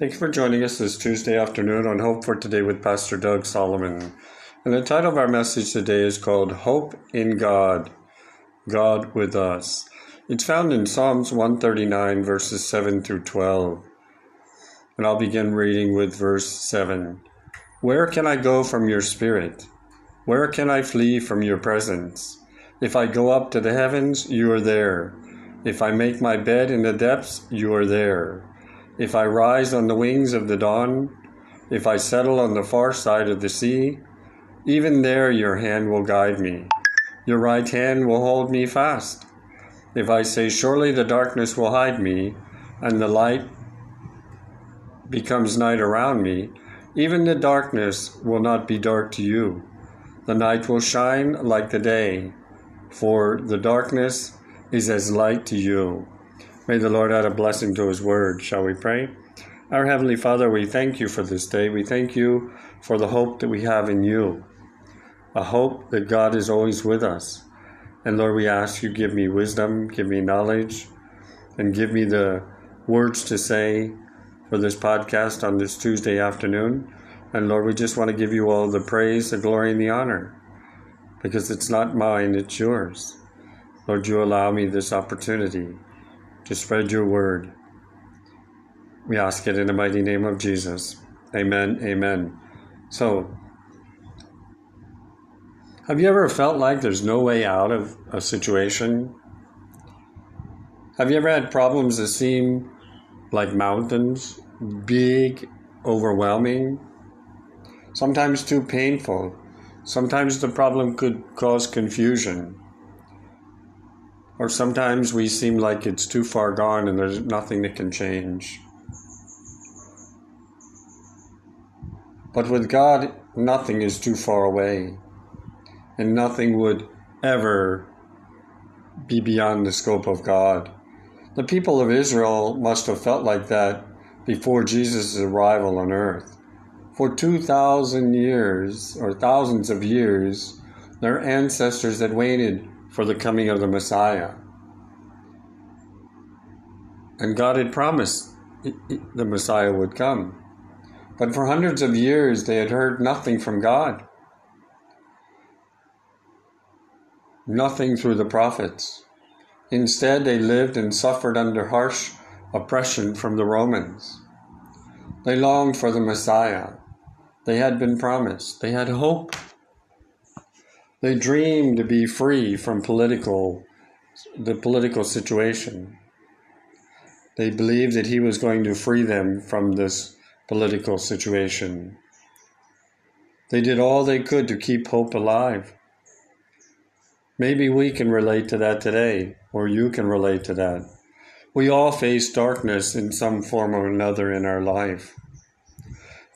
Thank you for joining us this Tuesday afternoon on Hope for Today with Pastor Doug Solomon. And the title of our message today is called Hope in God, God with Us. It's found in Psalms 139, verses 7 through 12. And I'll begin reading with verse 7. Where can I go from your spirit? Where can I flee from your presence? If I go up to the heavens, you are there. If I make my bed in the depths, you are there. If I rise on the wings of the dawn, if I settle on the far side of the sea, even there your hand will guide me. Your right hand will hold me fast. If I say, Surely the darkness will hide me, and the light becomes night around me, even the darkness will not be dark to you. The night will shine like the day, for the darkness is as light to you. May the Lord add a blessing to his word. Shall we pray? Our Heavenly Father, we thank you for this day. We thank you for the hope that we have in you, a hope that God is always with us. And Lord, we ask you give me wisdom, give me knowledge, and give me the words to say for this podcast on this Tuesday afternoon. And Lord, we just want to give you all the praise, the glory, and the honor because it's not mine, it's yours. Lord, you allow me this opportunity to spread your word. We ask it in the mighty name of Jesus. Amen. Amen. So, have you ever felt like there's no way out of a situation? Have you ever had problems that seem like mountains, big, overwhelming, sometimes too painful? Sometimes the problem could cause confusion. Or sometimes we seem like it's too far gone and there's nothing that can change. But with God, nothing is too far away, and nothing would ever be beyond the scope of God. The people of Israel must have felt like that before Jesus' arrival on earth. For 2,000 years, or thousands of years, their ancestors had waited for the coming of the Messiah. And God had promised the Messiah would come. But for hundreds of years, they had heard nothing from God. Nothing through the prophets. Instead, they lived and suffered under harsh oppression from the Romans. They longed for the Messiah. They had been promised. They had hope they dreamed to be free from political, the political situation. They believed that he was going to free them from this political situation. They did all they could to keep hope alive. Maybe we can relate to that today, or you can relate to that. We all face darkness in some form or another in our life.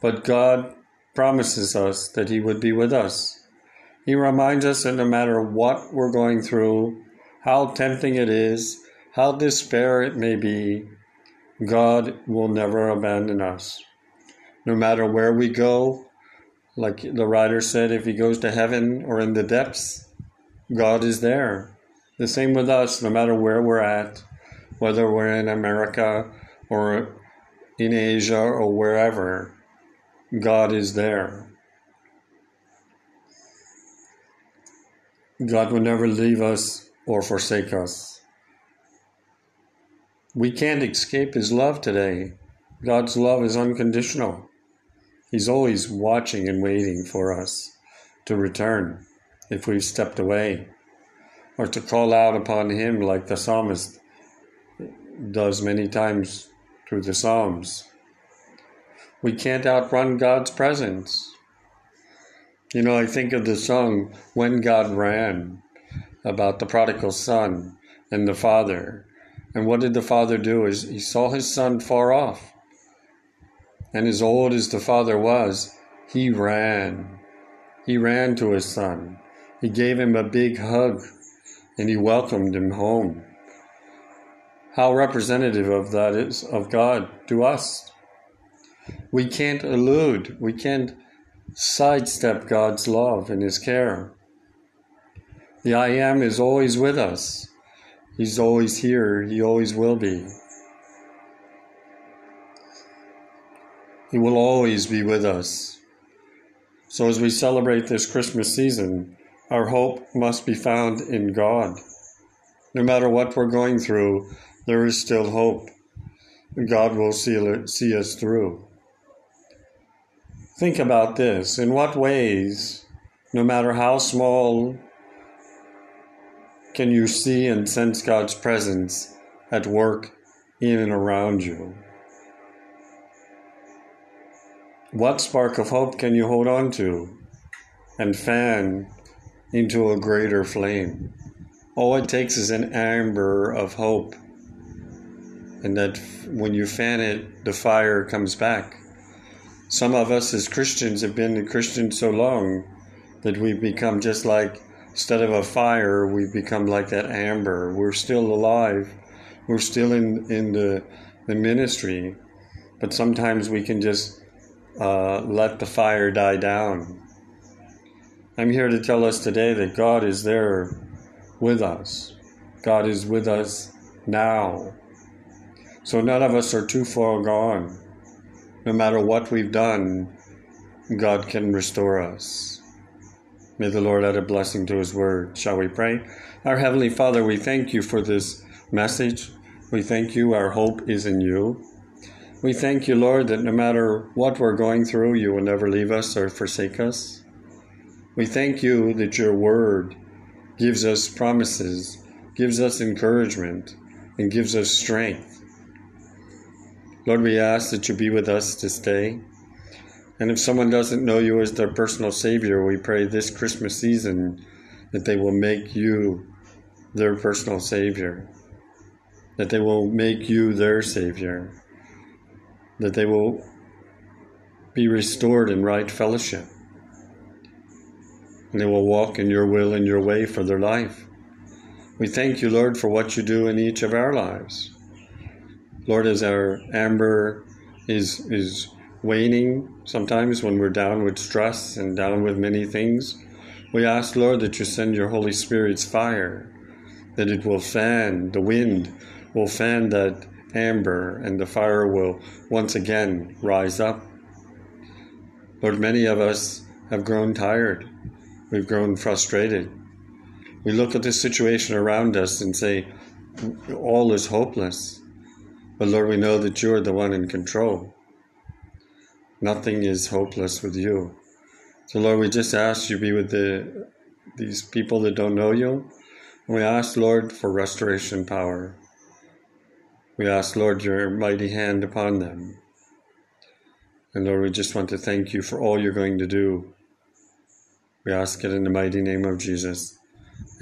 But God promises us that He would be with us he reminds us that no matter what we're going through, how tempting it is, how despair it may be, God will never abandon us. No matter where we go, like the writer said, if he goes to heaven or in the depths, God is there. The same with us, no matter where we're at, whether we're in America or in Asia or wherever, God is there. God will never leave us or forsake us. We can't escape His love today. God's love is unconditional. He's always watching and waiting for us to return if we've stepped away or to call out upon Him like the psalmist does many times through the Psalms. We can't outrun God's presence. You know, I think of the song When God Ran about the prodigal son and the father. And what did the father do? Is he saw his son far off. And as old as the father was, he ran. He ran to his son. He gave him a big hug and he welcomed him home. How representative of that is of God to us. We can't elude, we can't sidestep God's love and His care. The I am is always with us. He's always here. He always will be. He will always be with us. So as we celebrate this Christmas season, our hope must be found in God. No matter what we're going through, there is still hope. God will see, see us through. Think about this. In what ways, no matter how small, can you see and sense God's presence at work in and around you? What spark of hope can you hold on to and fan into a greater flame? All it takes is an amber of hope. And that when you fan it, the fire comes back. Some of us as Christians have been Christians so long that we've become just like, instead of a fire, we've become like that amber. We're still alive. We're still in, in the, the ministry. But sometimes we can just uh, let the fire die down. I'm here to tell us today that God is there with us. God is with us now. So none of us are too far gone. No matter what we've done, God can restore us. May the Lord add a blessing to His word. Shall we pray? Our Heavenly Father, we thank you for this message. We thank you. Our hope is in you. We thank you, Lord, that no matter what we're going through, you will never leave us or forsake us. We thank you that your word gives us promises, gives us encouragement, and gives us strength. Lord, we ask that you be with us this day. And if someone doesn't know you as their personal Savior, we pray this Christmas season that they will make you their personal Savior, that they will make you their Savior that they will be restored in right fellowship. And they will walk in your will and your way for their life. We thank you, Lord, for what you do in each of our lives. Lord, as our amber is, is waning sometimes when we're down with stress and down with many things, we ask, Lord, that you send your Holy Spirit's fire, that it will fan, the wind will fan that amber, and the fire will once again rise up. Lord, many of us have grown tired. We've grown frustrated. We look at the situation around us and say, all is hopeless. But Lord, we know that you're the one in control. Nothing is hopeless with you. So Lord, we just ask you be with the these people that don't know you. And we ask, Lord, for restoration power. We ask, Lord, your mighty hand upon them. And Lord, we just want to thank you for all you're going to do. We ask it in the mighty name of Jesus.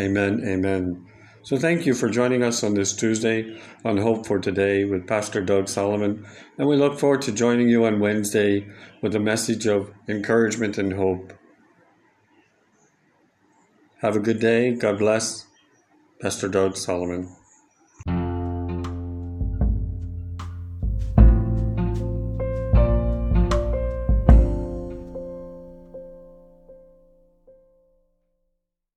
Amen. Amen. So thank you for joining us on this Tuesday on Hope for Today with Pastor Doug Solomon. And we look forward to joining you on Wednesday with a message of encouragement and hope. Have a good day. God bless. Pastor Doug Solomon.